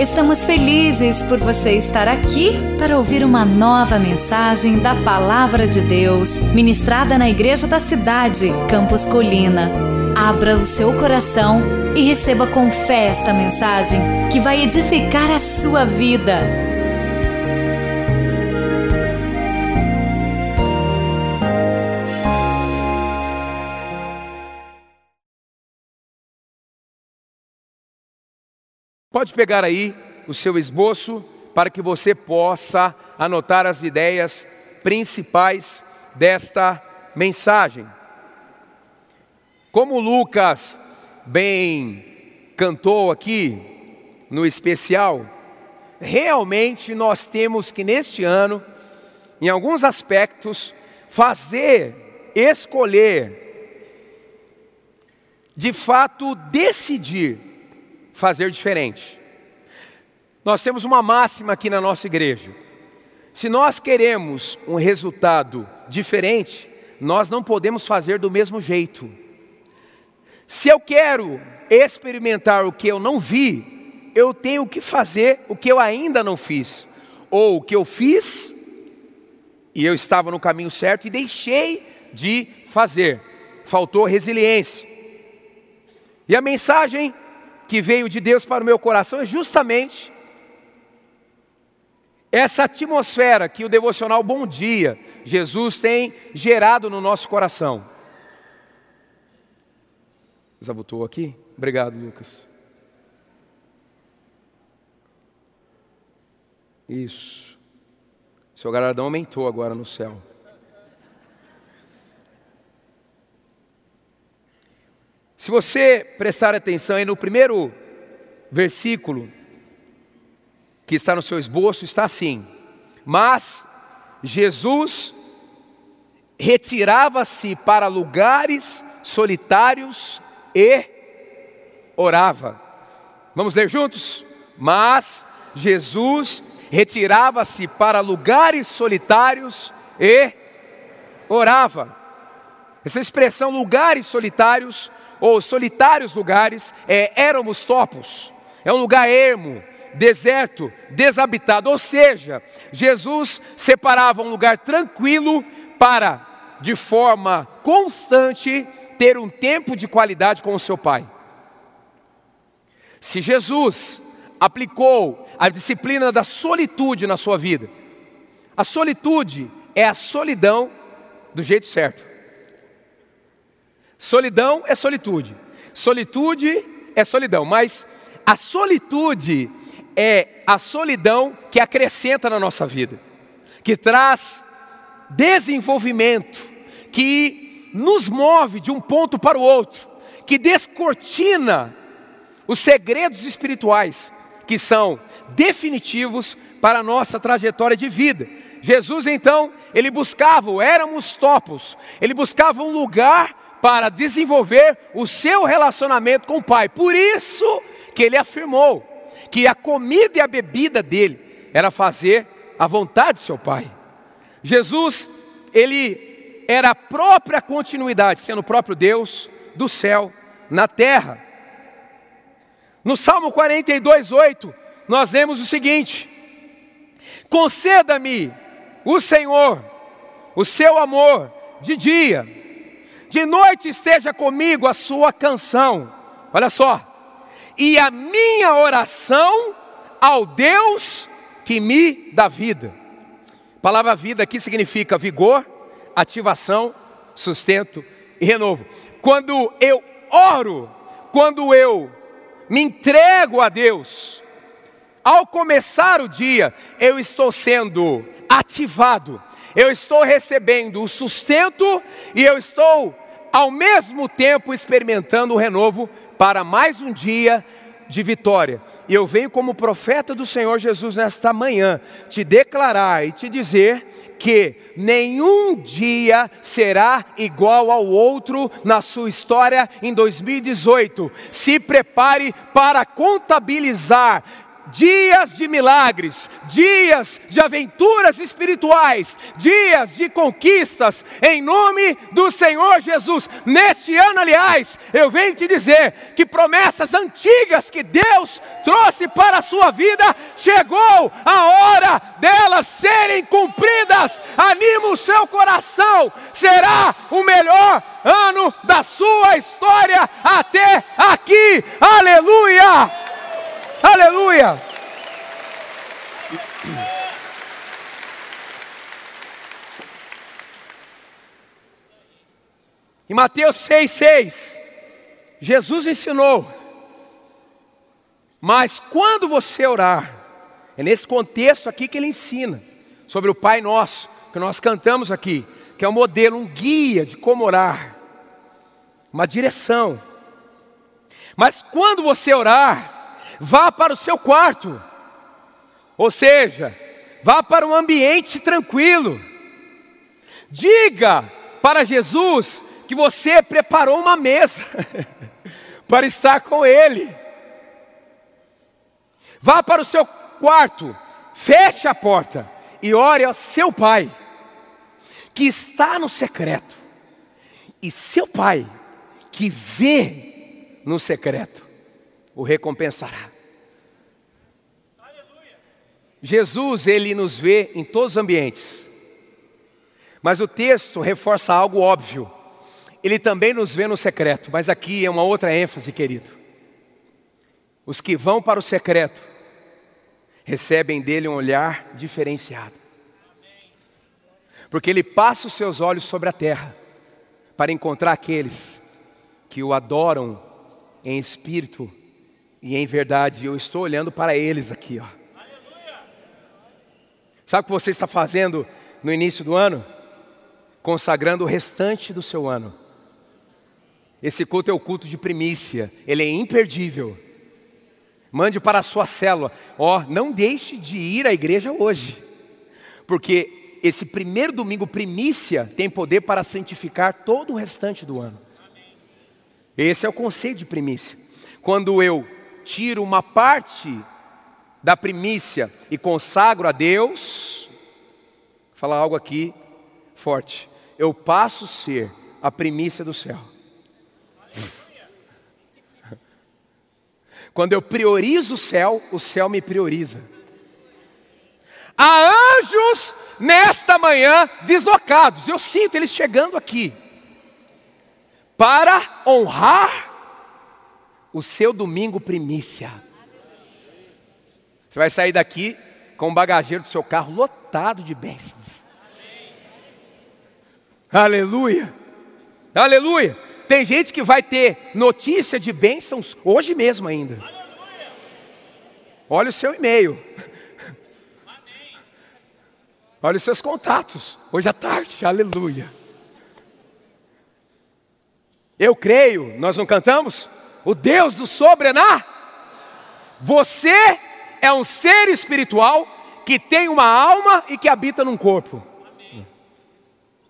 Estamos felizes por você estar aqui para ouvir uma nova mensagem da Palavra de Deus, ministrada na Igreja da Cidade, Campos Colina. Abra o seu coração e receba com fé esta mensagem que vai edificar a sua vida. Pode pegar aí o seu esboço para que você possa anotar as ideias principais desta mensagem. Como Lucas bem cantou aqui no especial, realmente nós temos que neste ano, em alguns aspectos, fazer, escolher, de fato decidir fazer diferente. Nós temos uma máxima aqui na nossa igreja. Se nós queremos um resultado diferente, nós não podemos fazer do mesmo jeito. Se eu quero experimentar o que eu não vi, eu tenho que fazer o que eu ainda não fiz, ou o que eu fiz e eu estava no caminho certo e deixei de fazer. Faltou resiliência. E a mensagem que veio de Deus para o meu coração é justamente essa atmosfera que o devocional Bom Dia Jesus tem gerado no nosso coração. Zabutou aqui? Obrigado, Lucas. Isso. Seu galardão aumentou agora no céu. Se você prestar atenção aí no primeiro versículo que está no seu esboço, está assim: Mas Jesus retirava-se para lugares solitários e orava. Vamos ler juntos? Mas Jesus retirava-se para lugares solitários e orava. Essa expressão lugares solitários ou solitários lugares, é éramos topos, é um lugar ermo, deserto, desabitado, ou seja, Jesus separava um lugar tranquilo para, de forma constante, ter um tempo de qualidade com o seu Pai. Se Jesus aplicou a disciplina da solitude na sua vida, a solitude é a solidão do jeito certo. Solidão é solitude. Solitude é solidão, mas a solitude é a solidão que acrescenta na nossa vida, que traz desenvolvimento, que nos move de um ponto para o outro, que descortina os segredos espirituais que são definitivos para a nossa trajetória de vida. Jesus então, ele buscava, éramos topos, ele buscava um lugar para desenvolver o seu relacionamento com o Pai. Por isso que ele afirmou que a comida e a bebida dele era fazer a vontade do seu Pai. Jesus, ele era a própria continuidade, sendo o próprio Deus do céu na terra. No Salmo 42, 8, nós lemos o seguinte: Conceda-me o Senhor o seu amor de dia de noite esteja comigo a sua canção. Olha só. E a minha oração ao Deus que me dá vida. A palavra vida aqui significa vigor, ativação, sustento e renovo. Quando eu oro, quando eu me entrego a Deus, ao começar o dia, eu estou sendo ativado, eu estou recebendo o sustento e eu estou ao mesmo tempo experimentando o renovo para mais um dia de vitória. E eu venho como profeta do Senhor Jesus nesta manhã te declarar e te dizer que nenhum dia será igual ao outro na sua história em 2018. Se prepare para contabilizar dias de milagres, dias de aventuras espirituais, dias de conquistas, em nome do Senhor Jesus. Neste ano, aliás, eu venho te dizer que promessas antigas que Deus trouxe para a sua vida, chegou a hora delas serem cumpridas. Anima o seu coração, será o melhor ano da sua história até aqui. Aleluia! Aleluia! Em Mateus 6,6, Jesus ensinou, mas quando você orar, é nesse contexto aqui que ele ensina, sobre o Pai Nosso, que nós cantamos aqui, que é um modelo, um guia de como orar, uma direção. Mas quando você orar, vá para o seu quarto. Ou seja, vá para um ambiente tranquilo. Diga para Jesus que você preparou uma mesa para estar com Ele. Vá para o seu quarto, feche a porta e ore ao seu Pai, que está no secreto. E seu Pai, que vê no secreto, o recompensará. Jesus, ele nos vê em todos os ambientes. Mas o texto reforça algo óbvio. Ele também nos vê no secreto, mas aqui é uma outra ênfase, querido. Os que vão para o secreto recebem dele um olhar diferenciado. Porque ele passa os seus olhos sobre a terra para encontrar aqueles que o adoram em espírito e em verdade. Eu estou olhando para eles aqui, ó. Sabe o que você está fazendo no início do ano? Consagrando o restante do seu ano. Esse culto é o culto de primícia, ele é imperdível. Mande para a sua célula, ó, oh, não deixe de ir à igreja hoje, porque esse primeiro domingo primícia tem poder para santificar todo o restante do ano. Esse é o conceito de primícia. Quando eu tiro uma parte da primícia e consagro a Deus, falar algo aqui forte. Eu passo a ser a primícia do céu. Quando eu priorizo o céu, o céu me prioriza. Há anjos nesta manhã deslocados, eu sinto eles chegando aqui, para honrar o seu domingo primícia. Você vai sair daqui com o bagageiro do seu carro lotado de bênçãos. Aleluia! Aleluia! Tem gente que vai ter notícia de bênçãos hoje mesmo ainda. Olha o seu e-mail. Olha os seus contatos. Hoje à tarde. Aleluia. Eu creio, nós não cantamos? O Deus do sobrenatural. Você é um ser espiritual que tem uma alma e que habita num corpo.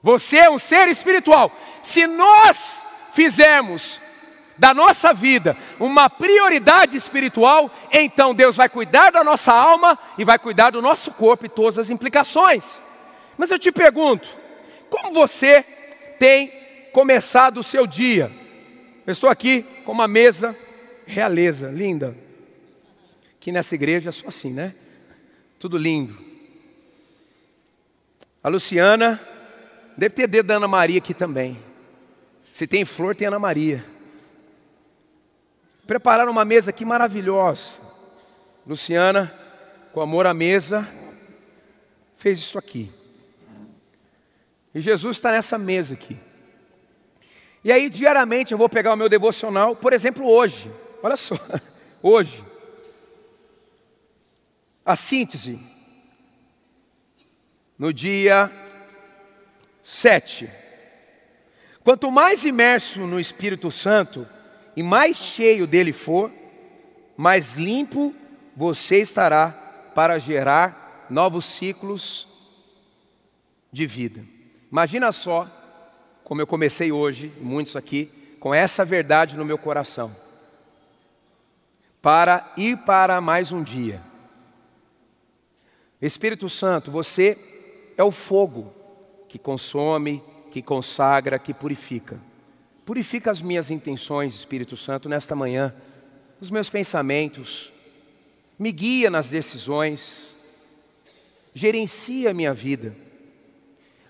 Você é um ser espiritual. Se nós fizermos da nossa vida uma prioridade espiritual, então Deus vai cuidar da nossa alma e vai cuidar do nosso corpo e todas as implicações. Mas eu te pergunto, como você tem começado o seu dia? Eu estou aqui com uma mesa realeza, linda. Aqui nessa igreja é só assim, né? Tudo lindo. A Luciana, deve ter dedo da Ana Maria aqui também. Se tem flor, tem Ana Maria. Prepararam uma mesa aqui maravilhosa. Luciana, com amor à mesa, fez isso aqui. E Jesus está nessa mesa aqui. E aí, diariamente, eu vou pegar o meu devocional, por exemplo, hoje. Olha só, hoje a síntese. No dia 7. Quanto mais imerso no Espírito Santo e mais cheio dele for, mais limpo você estará para gerar novos ciclos de vida. Imagina só, como eu comecei hoje, muitos aqui, com essa verdade no meu coração, para ir para mais um dia. Espírito Santo, você é o fogo que consome, que consagra, que purifica. Purifica as minhas intenções, Espírito Santo, nesta manhã, os meus pensamentos, me guia nas decisões, gerencia a minha vida,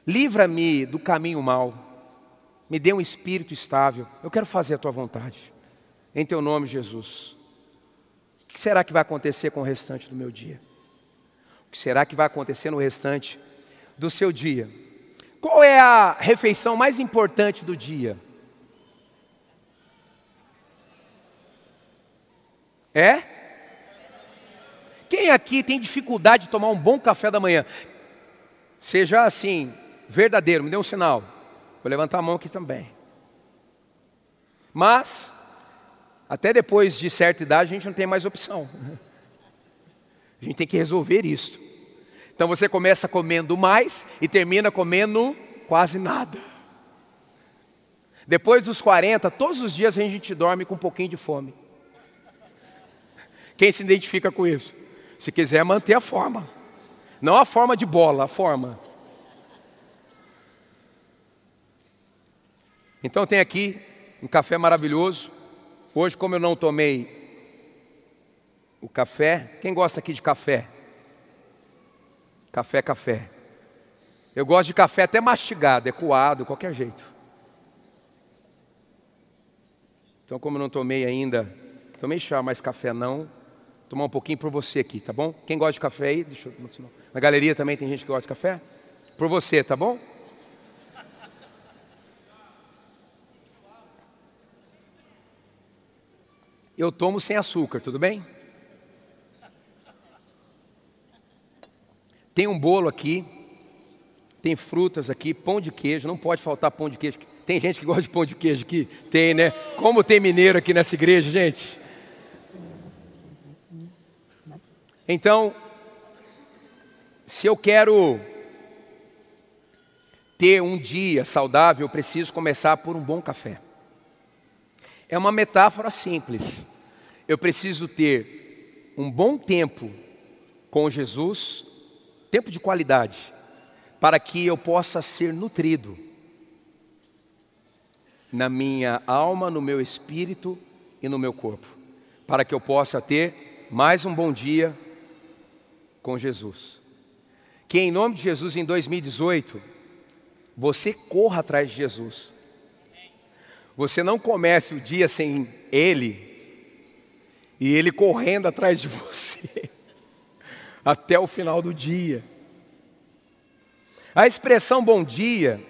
livra-me do caminho mau, me dê um espírito estável. Eu quero fazer a tua vontade, em teu nome, Jesus. O que será que vai acontecer com o restante do meu dia? O que será que vai acontecer no restante do seu dia? Qual é a refeição mais importante do dia? É? Quem aqui tem dificuldade de tomar um bom café da manhã? Seja assim, verdadeiro, me dê um sinal. Vou levantar a mão aqui também. Mas, até depois de certa idade, a gente não tem mais opção. A gente tem que resolver isso. Então você começa comendo mais e termina comendo quase nada. Depois dos 40, todos os dias a gente dorme com um pouquinho de fome. Quem se identifica com isso? Se quiser manter a forma. Não a forma de bola, a forma. Então tem aqui um café maravilhoso. Hoje, como eu não tomei o café. Quem gosta aqui de café? Café, café. Eu gosto de café até mastigado, é coado, qualquer jeito. Então, como eu não tomei ainda, tomei chá, mas café não. Vou tomar um pouquinho por você aqui, tá bom? Quem gosta de café aí, deixa eu. Na galeria também tem gente que gosta de café? Por você, tá bom? Eu tomo sem açúcar, tudo bem? Tem um bolo aqui, tem frutas aqui, pão de queijo, não pode faltar pão de queijo. Tem gente que gosta de pão de queijo aqui? Tem, né? Como tem mineiro aqui nessa igreja, gente? Então, se eu quero ter um dia saudável, eu preciso começar por um bom café. É uma metáfora simples. Eu preciso ter um bom tempo com Jesus tempo de qualidade, para que eu possa ser nutrido na minha alma, no meu espírito e no meu corpo, para que eu possa ter mais um bom dia com Jesus. Que em nome de Jesus, em 2018, você corra atrás de Jesus. Você não comece o dia sem Ele e Ele correndo atrás de você até o final do dia. A expressão bom dia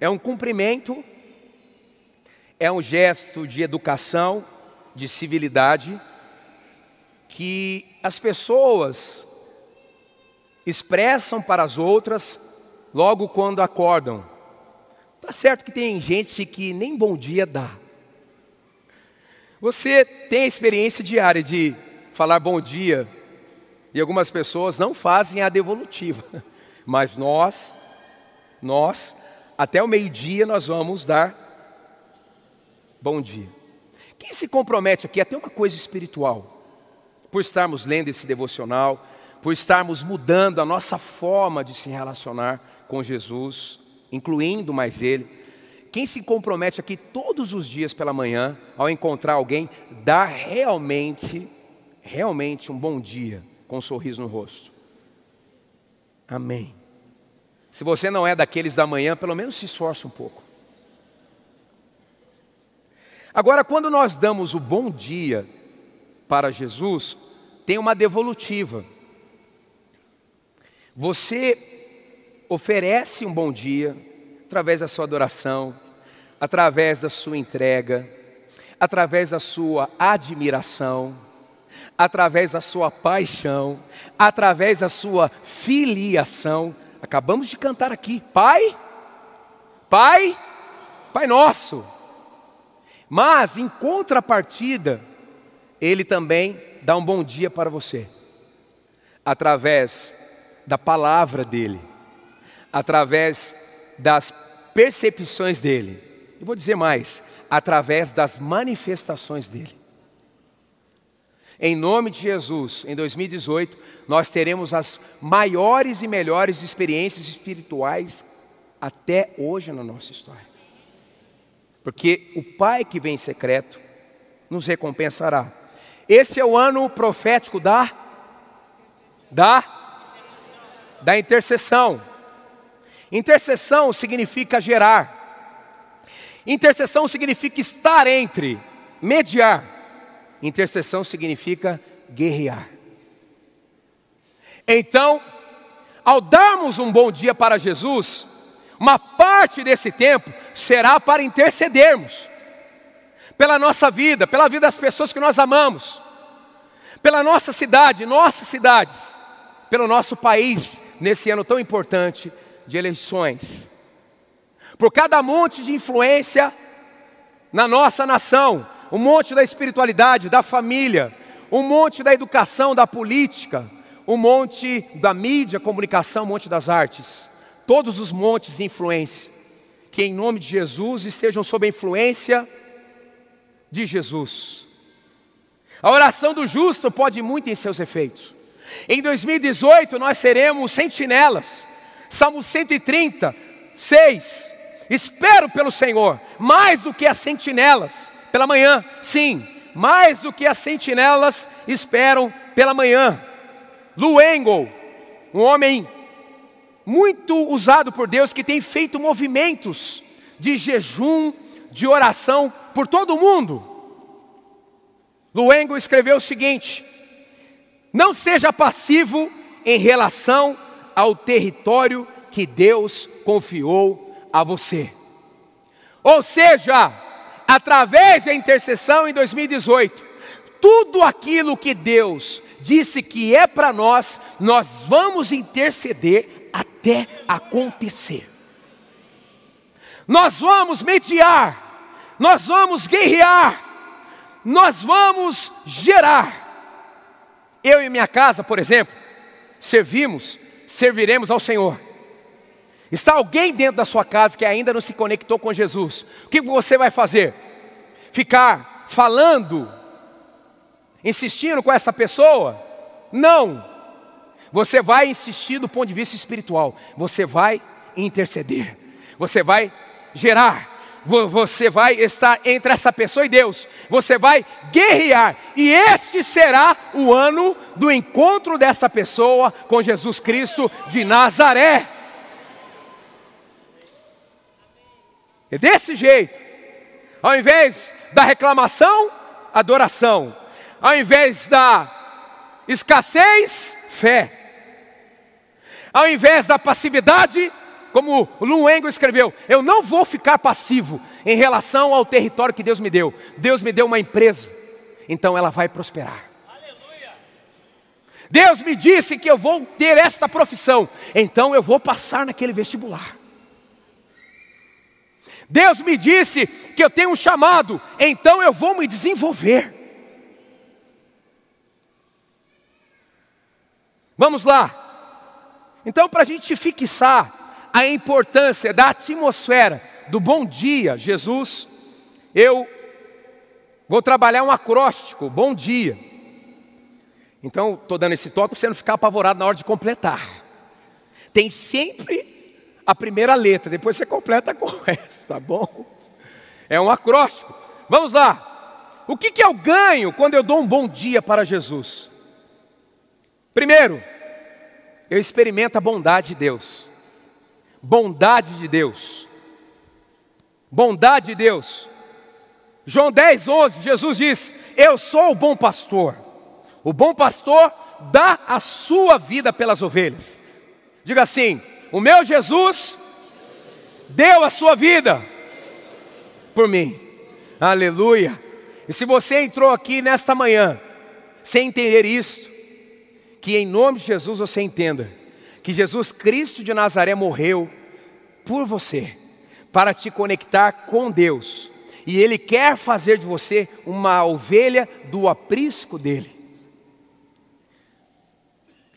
é um cumprimento, é um gesto de educação, de civilidade, que as pessoas expressam para as outras logo quando acordam. Tá certo que tem gente que nem bom dia dá. Você tem a experiência diária de falar bom dia e algumas pessoas não fazem a devolutiva. Mas nós, nós, até o meio-dia nós vamos dar bom dia. Quem se compromete aqui a ter uma coisa espiritual? Por estarmos lendo esse devocional, por estarmos mudando a nossa forma de se relacionar com Jesus, incluindo mais Ele. Quem se compromete aqui todos os dias pela manhã, ao encontrar alguém, dar realmente, realmente um bom dia com um sorriso no rosto. Amém. Se você não é daqueles da manhã, pelo menos se esforce um pouco. Agora, quando nós damos o bom dia para Jesus, tem uma devolutiva. Você oferece um bom dia através da sua adoração, através da sua entrega, através da sua admiração através da sua paixão, através da sua filiação. Acabamos de cantar aqui, Pai, Pai, Pai nosso. Mas em contrapartida, ele também dá um bom dia para você, através da palavra dele, através das percepções dele. E vou dizer mais, através das manifestações dele. Em nome de Jesus, em 2018, nós teremos as maiores e melhores experiências espirituais até hoje na nossa história. Porque o Pai que vem em secreto nos recompensará. Esse é o ano profético da da da intercessão. Intercessão significa gerar. Intercessão significa estar entre, mediar. Intercessão significa guerrear. Então, ao darmos um bom dia para Jesus, uma parte desse tempo será para intercedermos pela nossa vida, pela vida das pessoas que nós amamos, pela nossa cidade, nossas cidades, pelo nosso país, nesse ano tão importante de eleições. Por cada monte de influência na nossa nação, um monte da espiritualidade, da família, um monte da educação, da política, um monte da mídia, comunicação, um monte das artes. Todos os montes de influência, que em nome de Jesus estejam sob a influência de Jesus. A oração do justo pode muito em seus efeitos. Em 2018 nós seremos sentinelas. Salmo 130, 6. Espero pelo Senhor, mais do que as sentinelas pela manhã. Sim, mais do que as sentinelas esperam pela manhã. Lou Engle, um homem muito usado por Deus que tem feito movimentos de jejum, de oração por todo o mundo. Lou Engle escreveu o seguinte: Não seja passivo em relação ao território que Deus confiou a você. Ou seja, através da intercessão em 2018, tudo aquilo que Deus disse que é para nós, nós vamos interceder até acontecer. Nós vamos mediar, nós vamos guerrear, nós vamos gerar. Eu e minha casa, por exemplo, servimos, serviremos ao Senhor. Está alguém dentro da sua casa que ainda não se conectou com Jesus? O que você vai fazer? Ficar falando insistindo com essa pessoa? Não. Você vai insistir do ponto de vista espiritual. Você vai interceder. Você vai gerar. Você vai estar entre essa pessoa e Deus. Você vai guerrear. E este será o ano do encontro dessa pessoa com Jesus Cristo de Nazaré. É desse jeito. Ao invés da reclamação, adoração ao invés da escassez, fé. Ao invés da passividade, como Luengo escreveu, eu não vou ficar passivo em relação ao território que Deus me deu. Deus me deu uma empresa, então ela vai prosperar. Deus me disse que eu vou ter esta profissão, então eu vou passar naquele vestibular. Deus me disse que eu tenho um chamado, então eu vou me desenvolver. Vamos lá. Então, para a gente fixar a importância da atmosfera do bom dia, Jesus, eu vou trabalhar um acróstico, bom dia. Então, estou dando esse toque para você não ficar apavorado na hora de completar. Tem sempre a primeira letra, depois você completa com essa, tá bom? É um acróstico. Vamos lá. O que, que eu ganho quando eu dou um bom dia para Jesus? Primeiro, eu experimento a bondade de Deus. Bondade de Deus. Bondade de Deus. João 10, 11, Jesus diz: Eu sou o bom pastor. O bom pastor dá a sua vida pelas ovelhas. Diga assim: O meu Jesus deu a sua vida por mim. Aleluia. E se você entrou aqui nesta manhã sem entender isso, que em nome de Jesus você entenda que Jesus Cristo de Nazaré morreu por você, para te conectar com Deus, e Ele quer fazer de você uma ovelha do aprisco dele.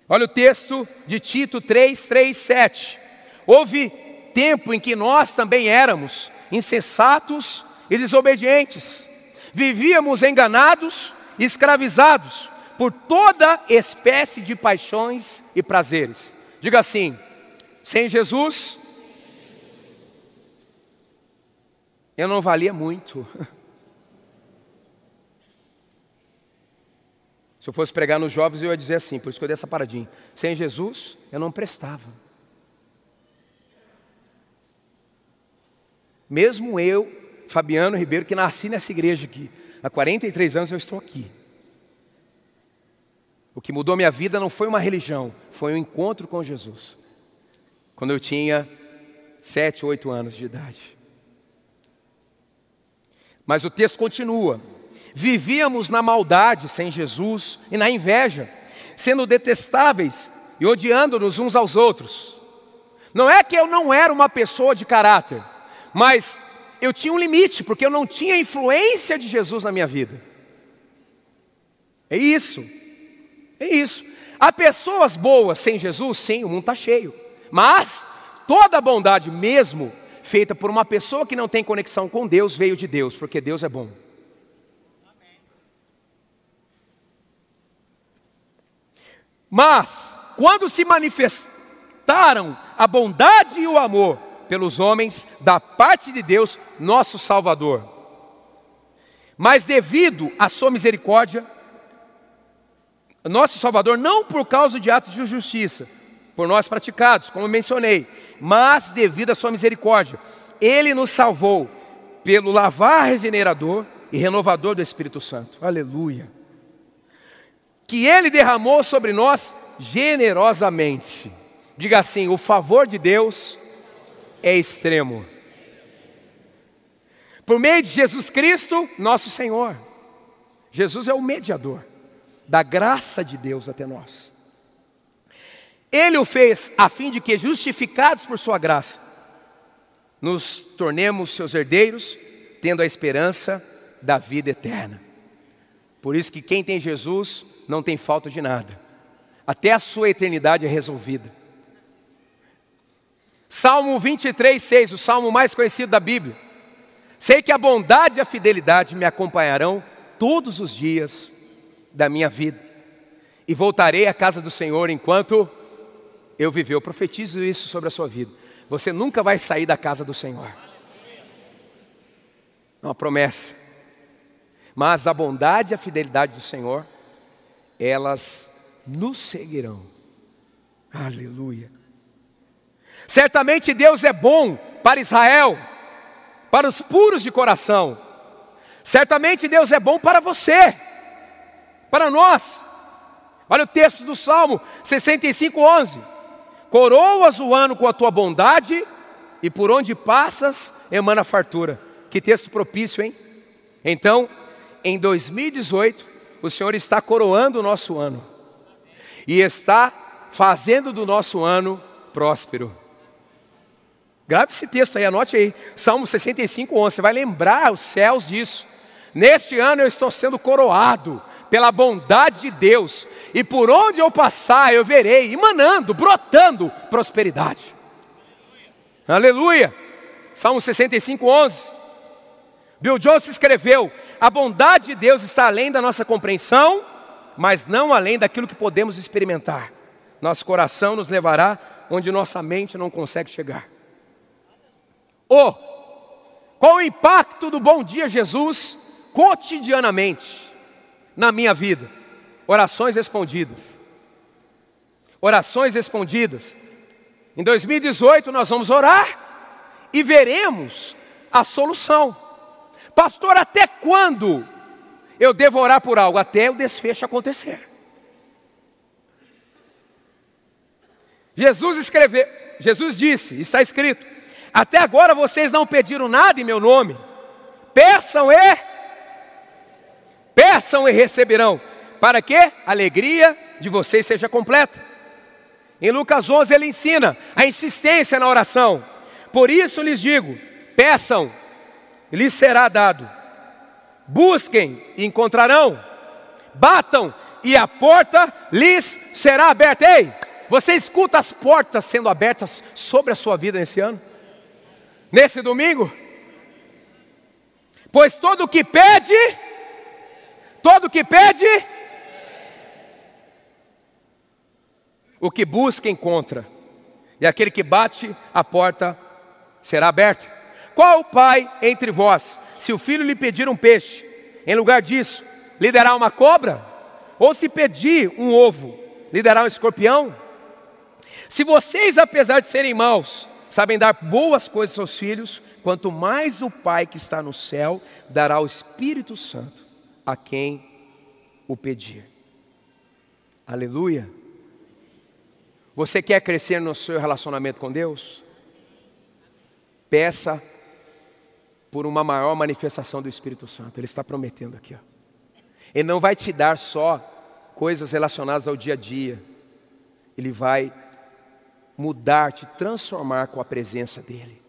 Olha o texto de Tito 3, 3, 7. Houve tempo em que nós também éramos insensatos e desobedientes, vivíamos enganados e escravizados por toda espécie de paixões e prazeres. Diga assim: sem Jesus, eu não valia muito. Se eu fosse pregar nos jovens, eu ia dizer assim, por isso que eu dei essa paradinha. Sem Jesus, eu não prestava. Mesmo eu, Fabiano Ribeiro, que nasci nessa igreja aqui, há 43 anos eu estou aqui. O que mudou minha vida não foi uma religião, foi um encontro com Jesus. Quando eu tinha sete, oito anos de idade. Mas o texto continua. Vivíamos na maldade sem Jesus e na inveja, sendo detestáveis e odiando-nos uns aos outros. Não é que eu não era uma pessoa de caráter, mas eu tinha um limite, porque eu não tinha influência de Jesus na minha vida. É isso, é isso. Há pessoas boas sem Jesus? Sim, o mundo está cheio. Mas toda bondade, mesmo feita por uma pessoa que não tem conexão com Deus, veio de Deus, porque Deus é bom. Mas, quando se manifestaram a bondade e o amor pelos homens, da parte de Deus, nosso Salvador. Mas devido à sua misericórdia, nosso Salvador, não por causa de atos de justiça, por nós praticados, como mencionei, mas devido à sua misericórdia, Ele nos salvou pelo lavar regenerador e renovador do Espírito Santo. Aleluia que Ele derramou sobre nós generosamente. Diga assim: o favor de Deus é extremo. Por meio de Jesus Cristo, nosso Senhor. Jesus é o mediador da graça de Deus até nós. Ele o fez a fim de que, justificados por Sua graça, nos tornemos seus herdeiros, tendo a esperança da vida eterna. Por isso que quem tem Jesus não tem falta de nada. Até a sua eternidade é resolvida. Salmo 23, 6, o salmo mais conhecido da Bíblia. Sei que a bondade e a fidelidade me acompanharão todos os dias da minha vida, e voltarei à casa do Senhor enquanto eu viver. Eu profetizo isso sobre a sua vida. Você nunca vai sair da casa do Senhor. É uma promessa. Mas a bondade e a fidelidade do Senhor elas nos seguirão. Aleluia. Certamente Deus é bom para Israel, para os puros de coração. Certamente Deus é bom para você, para nós. Olha o texto do Salmo 65, 11. Coroas o ano com a tua bondade, e por onde passas, emana fartura. Que texto propício, hein? Então, em 2018, o Senhor está coroando o nosso ano e está fazendo do nosso ano próspero. Grave esse texto aí, anote aí, Salmo 65, 11. Você vai lembrar os céus disso. Neste ano eu estou sendo coroado pela bondade de Deus, e por onde eu passar eu verei emanando, brotando prosperidade. Aleluia. Aleluia. Salmo 65, 11. Bill Jones escreveu: a bondade de Deus está além da nossa compreensão, mas não além daquilo que podemos experimentar. Nosso coração nos levará onde nossa mente não consegue chegar. Oh, qual o impacto do bom dia Jesus cotidianamente na minha vida? Orações respondidas. Orações respondidas. Em 2018 nós vamos orar e veremos a solução. Pastor, até quando eu devo orar por algo? Até o desfecho acontecer. Jesus escreveu, Jesus disse, está escrito: Até agora vocês não pediram nada em meu nome. Peçam e peçam e receberão, para que a alegria de vocês seja completa. Em Lucas 11 ele ensina a insistência na oração. Por isso lhes digo: peçam lhes será dado. Busquem e encontrarão. Batam e a porta lhes será aberta. Ei, você escuta as portas sendo abertas sobre a sua vida nesse ano? Nesse domingo? Pois todo o que pede, todo o que pede, O que busca, encontra. E aquele que bate, a porta será aberta. Qual pai entre vós, se o filho lhe pedir um peixe, em lugar disso, lhe dará uma cobra? Ou se pedir um ovo, lhe dará um escorpião? Se vocês, apesar de serem maus, sabem dar boas coisas aos filhos, quanto mais o Pai que está no céu dará o Espírito Santo a quem o pedir. Aleluia. Você quer crescer no seu relacionamento com Deus? Peça por uma maior manifestação do Espírito Santo. Ele está prometendo aqui. Ó. Ele não vai te dar só coisas relacionadas ao dia a dia. Ele vai mudar, te transformar com a presença dEle.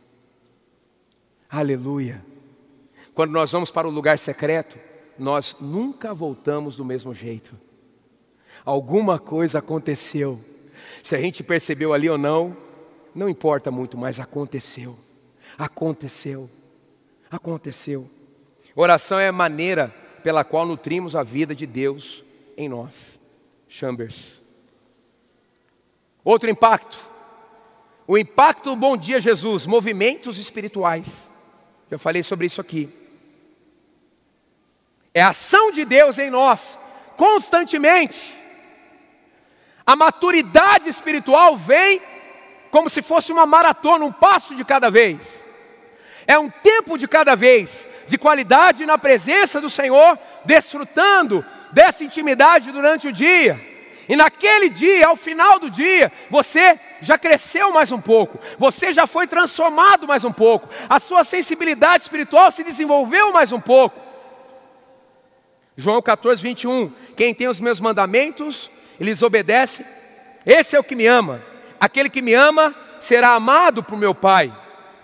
Aleluia. Quando nós vamos para o lugar secreto, nós nunca voltamos do mesmo jeito. Alguma coisa aconteceu. Se a gente percebeu ali ou não, não importa muito, mas aconteceu. Aconteceu. Aconteceu. Oração é a maneira pela qual nutrimos a vida de Deus em nós. Chambers. Outro impacto. O impacto do Bom Dia Jesus, movimentos espirituais. Já falei sobre isso aqui. É a ação de Deus em nós, constantemente. A maturidade espiritual vem como se fosse uma maratona, um passo de cada vez. É um tempo de cada vez, de qualidade na presença do Senhor, desfrutando dessa intimidade durante o dia. E naquele dia, ao final do dia, você já cresceu mais um pouco, você já foi transformado mais um pouco, a sua sensibilidade espiritual se desenvolveu mais um pouco. João 14, 21. Quem tem os meus mandamentos eles obedecem. Esse é o que me ama. Aquele que me ama será amado por meu Pai,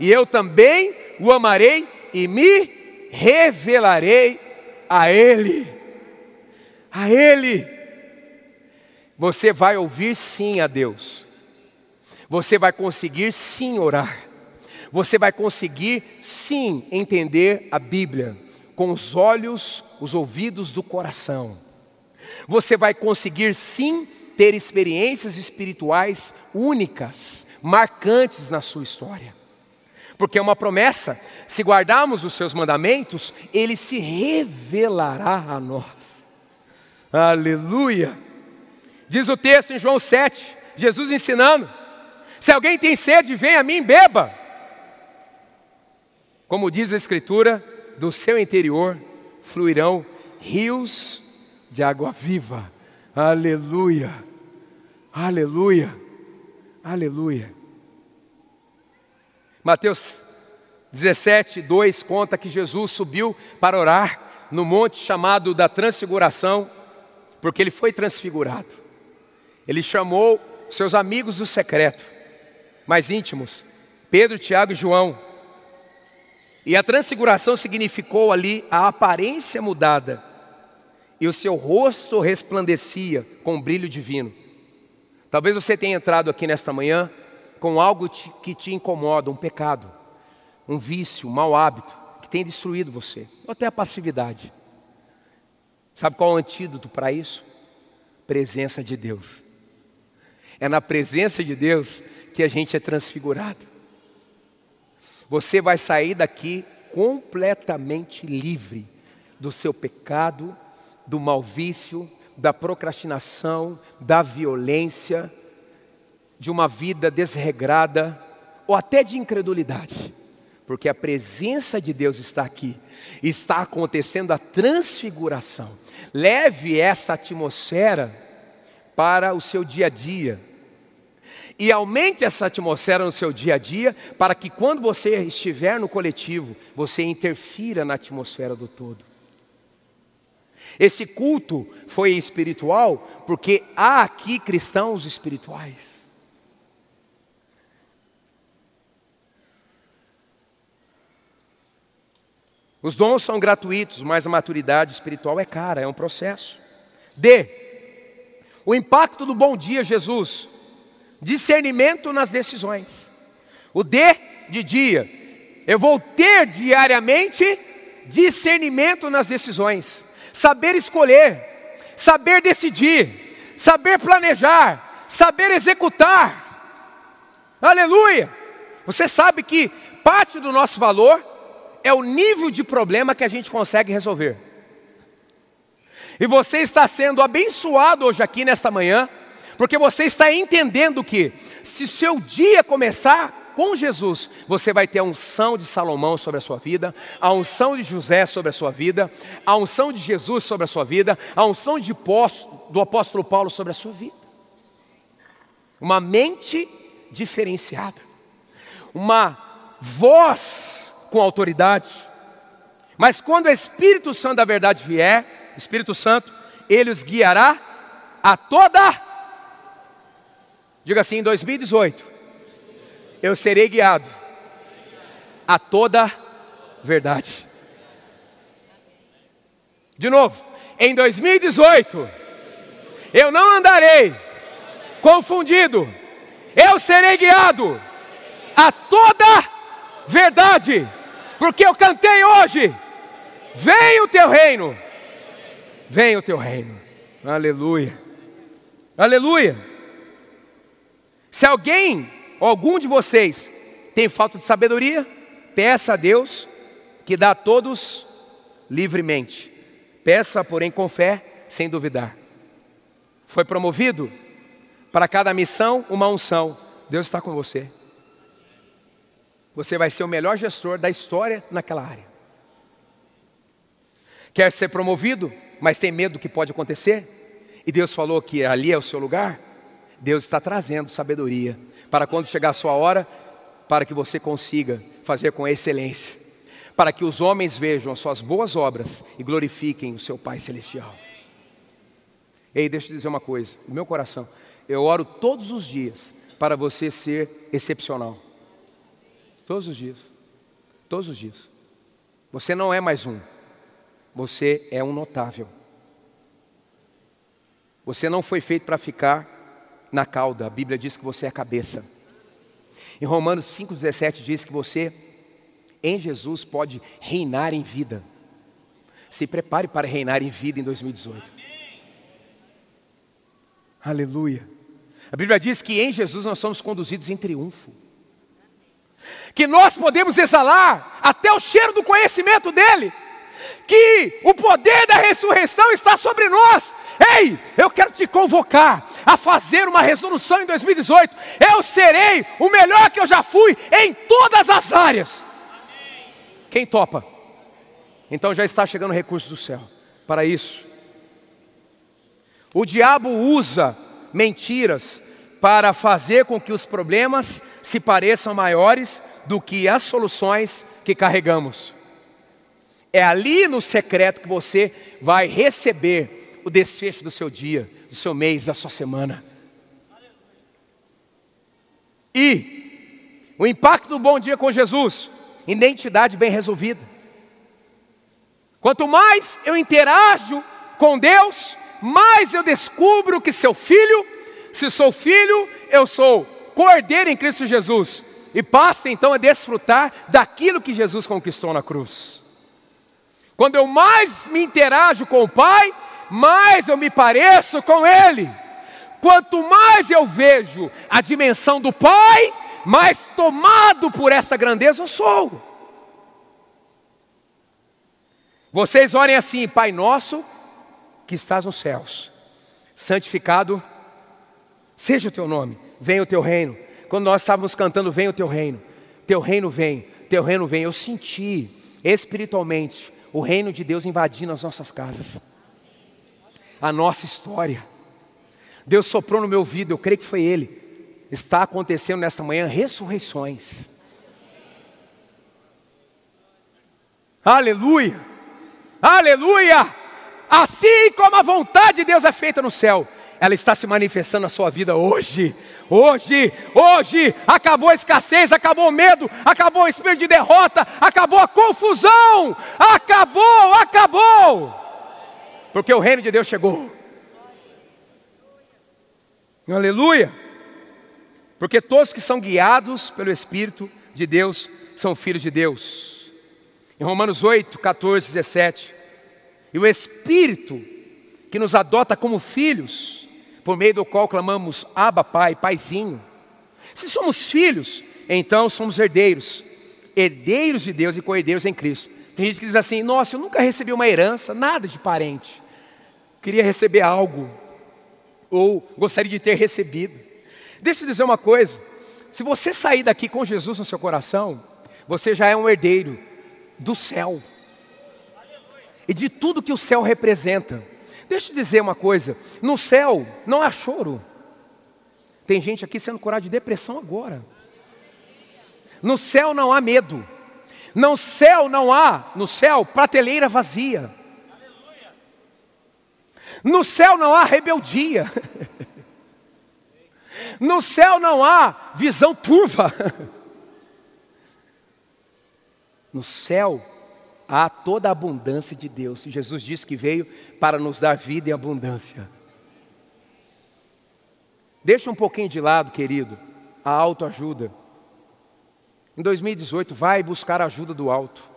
e eu também o amarei e me revelarei a Ele. A Ele. Você vai ouvir sim a Deus. Você vai conseguir sim orar. Você vai conseguir sim entender a Bíblia com os olhos, os ouvidos do coração. Você vai conseguir sim ter experiências espirituais únicas, marcantes na sua história. Porque é uma promessa, se guardarmos os seus mandamentos, ele se revelará a nós. Aleluia! Diz o texto em João 7, Jesus ensinando: se alguém tem sede, venha a mim, beba. Como diz a Escritura, do seu interior fluirão rios de água viva. Aleluia, aleluia, aleluia. Mateus 17, 2 conta que Jesus subiu para orar no monte chamado da Transfiguração, porque ele foi transfigurado. Ele chamou seus amigos do secreto, mais íntimos, Pedro, Tiago e João. E a transfiguração significou ali a aparência mudada e o seu rosto resplandecia com um brilho divino. Talvez você tenha entrado aqui nesta manhã com algo que te incomoda, um pecado, um vício, um mau hábito que tem destruído você, ou até a passividade. Sabe qual é o antídoto para isso? Presença de Deus. É na presença de Deus que a gente é transfigurado. Você vai sair daqui completamente livre do seu pecado, do mau vício, da procrastinação, da violência, de uma vida desregrada ou até de incredulidade, porque a presença de Deus está aqui, está acontecendo a transfiguração. Leve essa atmosfera para o seu dia a dia. E aumente essa atmosfera no seu dia a dia, para que quando você estiver no coletivo, você interfira na atmosfera do todo. Esse culto foi espiritual porque há aqui cristãos espirituais. Os dons são gratuitos, mas a maturidade espiritual é cara, é um processo. D. O impacto do bom dia, Jesus. Discernimento nas decisões. O D de dia. Eu vou ter diariamente discernimento nas decisões saber escolher, saber decidir, saber planejar, saber executar. Aleluia! Você sabe que parte do nosso valor é o nível de problema que a gente consegue resolver. E você está sendo abençoado hoje aqui nesta manhã, porque você está entendendo que se seu dia começar com Jesus, você vai ter a unção de Salomão sobre a sua vida, a unção de José sobre a sua vida, a unção de Jesus sobre a sua vida, a unção de, do apóstolo Paulo sobre a sua vida. Uma mente diferenciada, uma voz com autoridade. Mas quando o Espírito Santo da verdade vier, Espírito Santo, ele os guiará a toda. Diga assim, em 2018, eu serei guiado a toda verdade. De novo, em 2018, eu não andarei confundido, eu serei guiado a toda verdade, porque eu cantei hoje: vem o teu reino, vem o teu reino, aleluia, aleluia. Se alguém algum de vocês tem falta de sabedoria, peça a Deus que dá a todos livremente. Peça, porém, com fé, sem duvidar. Foi promovido? Para cada missão, uma unção. Deus está com você. Você vai ser o melhor gestor da história naquela área. Quer ser promovido, mas tem medo do que pode acontecer? E Deus falou que ali é o seu lugar? Deus está trazendo sabedoria para quando chegar a sua hora, para que você consiga fazer com excelência, para que os homens vejam as suas boas obras e glorifiquem o seu Pai Celestial. Ei, deixa eu te dizer uma coisa, no meu coração, eu oro todos os dias para você ser excepcional. Todos os dias. Todos os dias. Você não é mais um. Você é um notável. Você não foi feito para ficar na cauda. A Bíblia diz que você é a cabeça. Em Romanos 5,17 diz que você, em Jesus, pode reinar em vida. Se prepare para reinar em vida em 2018. Aleluia. A Bíblia diz que em Jesus nós somos conduzidos em triunfo. Que nós podemos exalar até o cheiro do conhecimento dEle. Que o poder da ressurreição está sobre nós Ei, eu quero te convocar a fazer uma resolução em 2018. Eu serei o melhor que eu já fui em todas as áreas. Quem topa? Então já está chegando recursos do céu para isso. O diabo usa mentiras para fazer com que os problemas se pareçam maiores do que as soluções que carregamos. É ali no secreto que você vai receber o desfecho do seu dia, do seu mês, da sua semana. E o impacto do bom dia com Jesus, identidade bem resolvida. Quanto mais eu interajo com Deus, mais eu descubro que seu filho, se sou filho, eu sou cordeiro em Cristo Jesus. E passa então a desfrutar daquilo que Jesus conquistou na cruz. Quando eu mais me interajo com o Pai, mais eu me pareço com Ele. Quanto mais eu vejo a dimensão do Pai, mais tomado por essa grandeza eu sou. Vocês orem assim, Pai nosso que estás nos céus, santificado seja o teu nome, venha o teu reino. Quando nós estávamos cantando, venha o teu reino, teu reino vem, teu reino vem. Eu senti espiritualmente o reino de Deus invadindo as nossas casas a nossa história. Deus soprou no meu ouvido, eu creio que foi Ele. Está acontecendo nesta manhã ressurreições. Aleluia! Aleluia! Assim como a vontade de Deus é feita no céu, ela está se manifestando na sua vida hoje. Hoje, hoje, acabou a escassez, acabou o medo, acabou o espírito de derrota, acabou a confusão, acabou, acabou porque o reino de Deus chegou. Aleluia! Porque todos que são guiados pelo Espírito de Deus são filhos de Deus. Em Romanos 8, 14, 17. E o Espírito que nos adota como filhos por meio do qual clamamos Abba Pai, Paizinho. Se somos filhos, então somos herdeiros, herdeiros de Deus e co-herdeiros em Cristo. Tem gente que diz assim: Nossa, eu nunca recebi uma herança, nada de parente. Queria receber algo, ou gostaria de ter recebido. Deixa eu dizer uma coisa: se você sair daqui com Jesus no seu coração, você já é um herdeiro do céu e de tudo que o céu representa. Deixa eu dizer uma coisa: no céu não há choro. Tem gente aqui sendo curada de depressão agora. No céu não há medo. No céu não há, no céu, prateleira vazia. No céu não há rebeldia. No céu não há visão turva. No céu há toda a abundância de Deus. Jesus disse que veio para nos dar vida em abundância. Deixa um pouquinho de lado, querido, a autoajuda. Em 2018, vai buscar a ajuda do alto.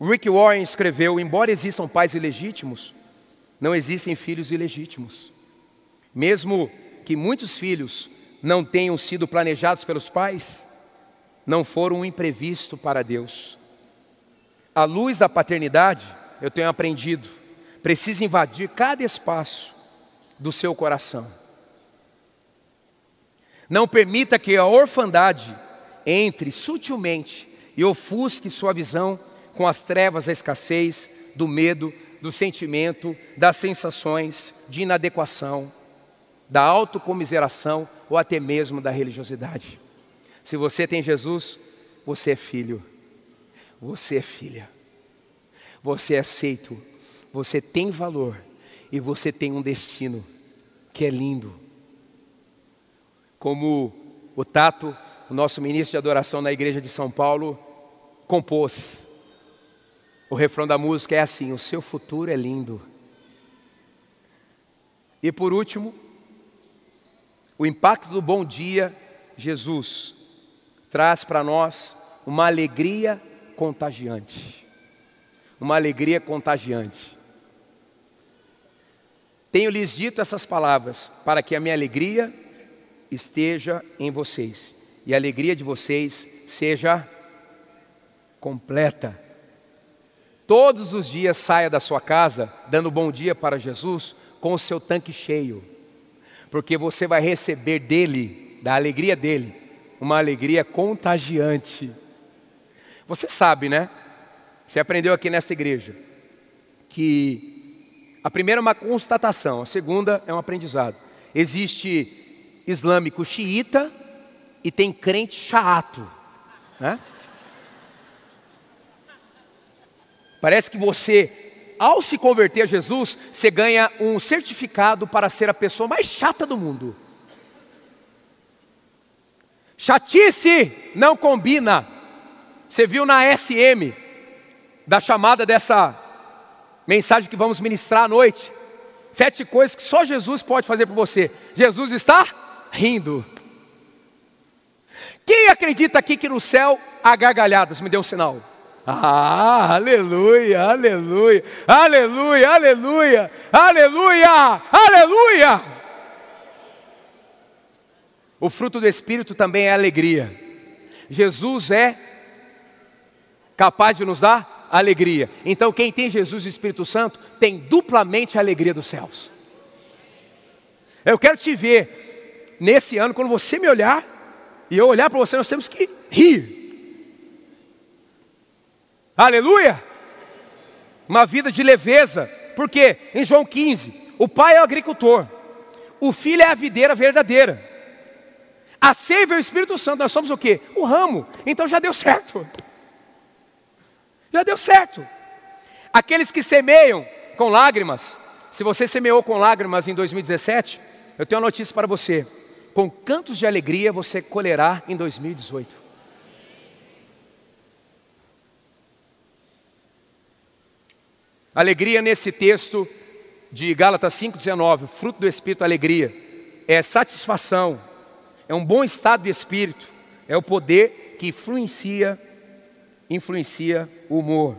Rick Warren escreveu: Embora existam pais ilegítimos, não existem filhos ilegítimos. Mesmo que muitos filhos não tenham sido planejados pelos pais, não foram um imprevisto para Deus. A luz da paternidade, eu tenho aprendido, precisa invadir cada espaço do seu coração. Não permita que a orfandade entre sutilmente e ofusque sua visão com as trevas da escassez, do medo, do sentimento, das sensações de inadequação, da autocomiseração ou até mesmo da religiosidade. Se você tem Jesus, você é filho, você é filha, você é aceito, você tem valor e você tem um destino que é lindo. Como o Tato, o nosso ministro de adoração na igreja de São Paulo, compôs. O refrão da música é assim: O seu futuro é lindo. E por último, o impacto do bom dia, Jesus traz para nós uma alegria contagiante. Uma alegria contagiante. Tenho lhes dito essas palavras para que a minha alegria esteja em vocês e a alegria de vocês seja completa. Todos os dias saia da sua casa dando bom dia para Jesus com o seu tanque cheio, porque você vai receber dele, da alegria dele, uma alegria contagiante. Você sabe, né? Você aprendeu aqui nessa igreja que a primeira é uma constatação, a segunda é um aprendizado. Existe islâmico xiita e tem crente chato, né? Parece que você, ao se converter a Jesus, você ganha um certificado para ser a pessoa mais chata do mundo. Chatice não combina. Você viu na SM, da chamada dessa mensagem que vamos ministrar à noite? Sete coisas que só Jesus pode fazer por você. Jesus está rindo. Quem acredita aqui que no céu há gargalhadas? Me dê um sinal. Ah, aleluia, aleluia, aleluia, aleluia, aleluia, aleluia. O fruto do Espírito também é alegria. Jesus é capaz de nos dar alegria. Então, quem tem Jesus e Espírito Santo tem duplamente a alegria dos céus. Eu quero te ver nesse ano, quando você me olhar e eu olhar para você, nós temos que rir. Aleluia! Uma vida de leveza, porque em João 15, o pai é o agricultor, o filho é a videira verdadeira. A seiva é o Espírito Santo, nós somos o quê? O ramo. Então já deu certo. Já deu certo. Aqueles que semeiam com lágrimas, se você semeou com lágrimas em 2017, eu tenho uma notícia para você. Com cantos de alegria você colherá em 2018. Alegria nesse texto de Gálatas 5,19, fruto do Espírito, alegria, é satisfação, é um bom estado de espírito, é o poder que influencia, influencia o humor.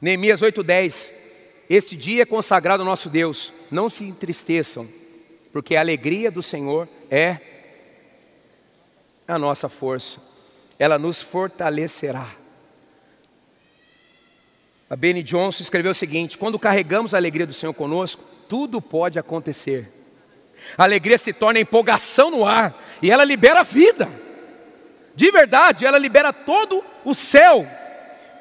Neemias 8:10. Esse dia é consagrado ao nosso Deus. Não se entristeçam, porque a alegria do Senhor é a nossa força. Ela nos fortalecerá. A Benny Johnson escreveu o seguinte: quando carregamos a alegria do Senhor conosco, tudo pode acontecer. A alegria se torna empolgação no ar e ela libera vida. De verdade, ela libera todo o céu.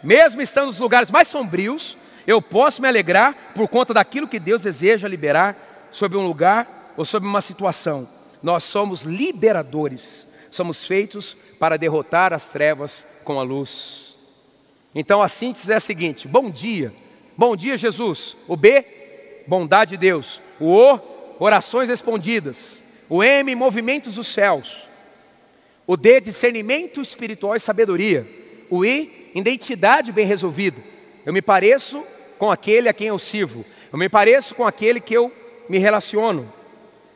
Mesmo estando nos lugares mais sombrios, eu posso me alegrar por conta daquilo que Deus deseja liberar sobre um lugar ou sobre uma situação. Nós somos liberadores, somos feitos para derrotar as trevas com a luz. Então a síntese é a seguinte: bom dia, bom dia Jesus. O B, bondade de Deus. O O, orações respondidas. O M, movimentos dos céus. O D, discernimento espiritual e sabedoria. O I, identidade bem resolvida. Eu me pareço com aquele a quem eu sirvo. Eu me pareço com aquele que eu me relaciono.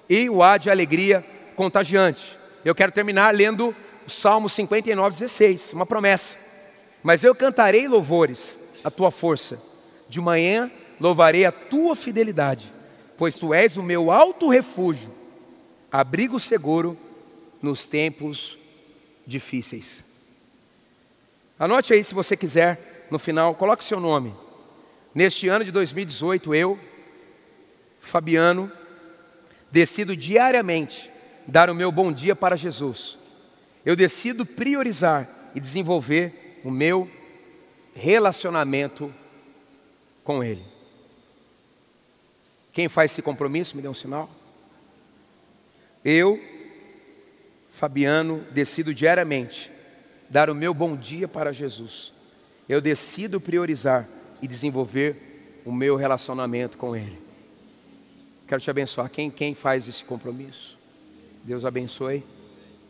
E o A de alegria contagiante. Eu quero terminar lendo o Salmo 59, 16, uma promessa. Mas eu cantarei louvores à tua força. De manhã louvarei a tua fidelidade, pois tu és o meu alto refúgio, abrigo seguro nos tempos difíceis. Anote aí se você quiser, no final, coloque seu nome. Neste ano de 2018, eu, Fabiano, decido diariamente dar o meu bom dia para Jesus. Eu decido priorizar e desenvolver o meu relacionamento com Ele. Quem faz esse compromisso, me dê um sinal. Eu, Fabiano, decido diariamente dar o meu bom dia para Jesus. Eu decido priorizar e desenvolver o meu relacionamento com Ele. Quero te abençoar. Quem, quem faz esse compromisso? Deus abençoe.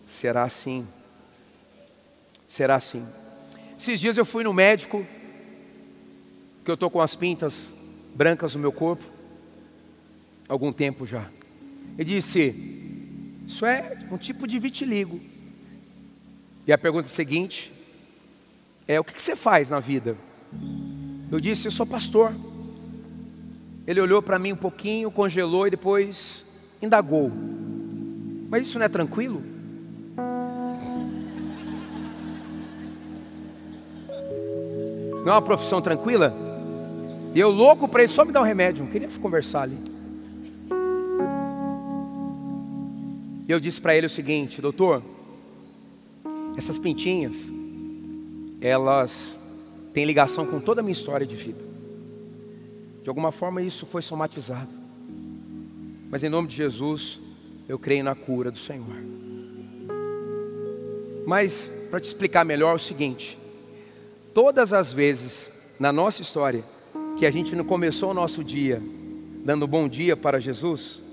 Será assim. Será assim. Esses dias eu fui no médico, que eu estou com as pintas brancas no meu corpo, algum tempo já. Ele disse: isso é um tipo de vitiligo. E a pergunta seguinte é: o que você faz na vida? Eu disse: eu sou pastor. Ele olhou para mim um pouquinho, congelou e depois indagou: mas isso não é tranquilo? Não é uma profissão tranquila? E eu louco para ele só me dar um remédio, não queria conversar ali. E eu disse para ele o seguinte, doutor, essas pintinhas, elas têm ligação com toda a minha história de vida. De alguma forma isso foi somatizado. Mas em nome de Jesus, eu creio na cura do Senhor. Mas, para te explicar melhor, é o seguinte: todas as vezes na nossa história que a gente não começou o nosso dia dando bom dia para Jesus,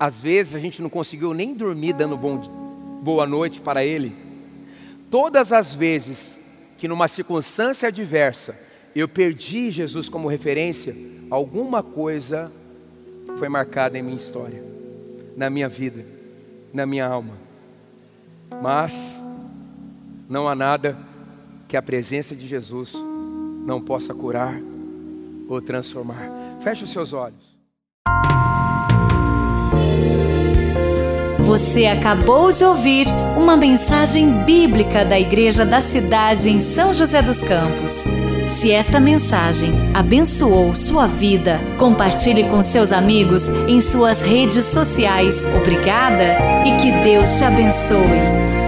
às vezes a gente não conseguiu nem dormir dando bom, boa noite para Ele. Todas as vezes que numa circunstância adversa eu perdi Jesus como referência, alguma coisa foi marcada em minha história, na minha vida, na minha alma. Mas não há nada que a presença de Jesus não possa curar ou transformar. Feche os seus olhos. Você acabou de ouvir uma mensagem bíblica da Igreja da Cidade em São José dos Campos. Se esta mensagem abençoou sua vida, compartilhe com seus amigos em suas redes sociais. Obrigada e que Deus te abençoe.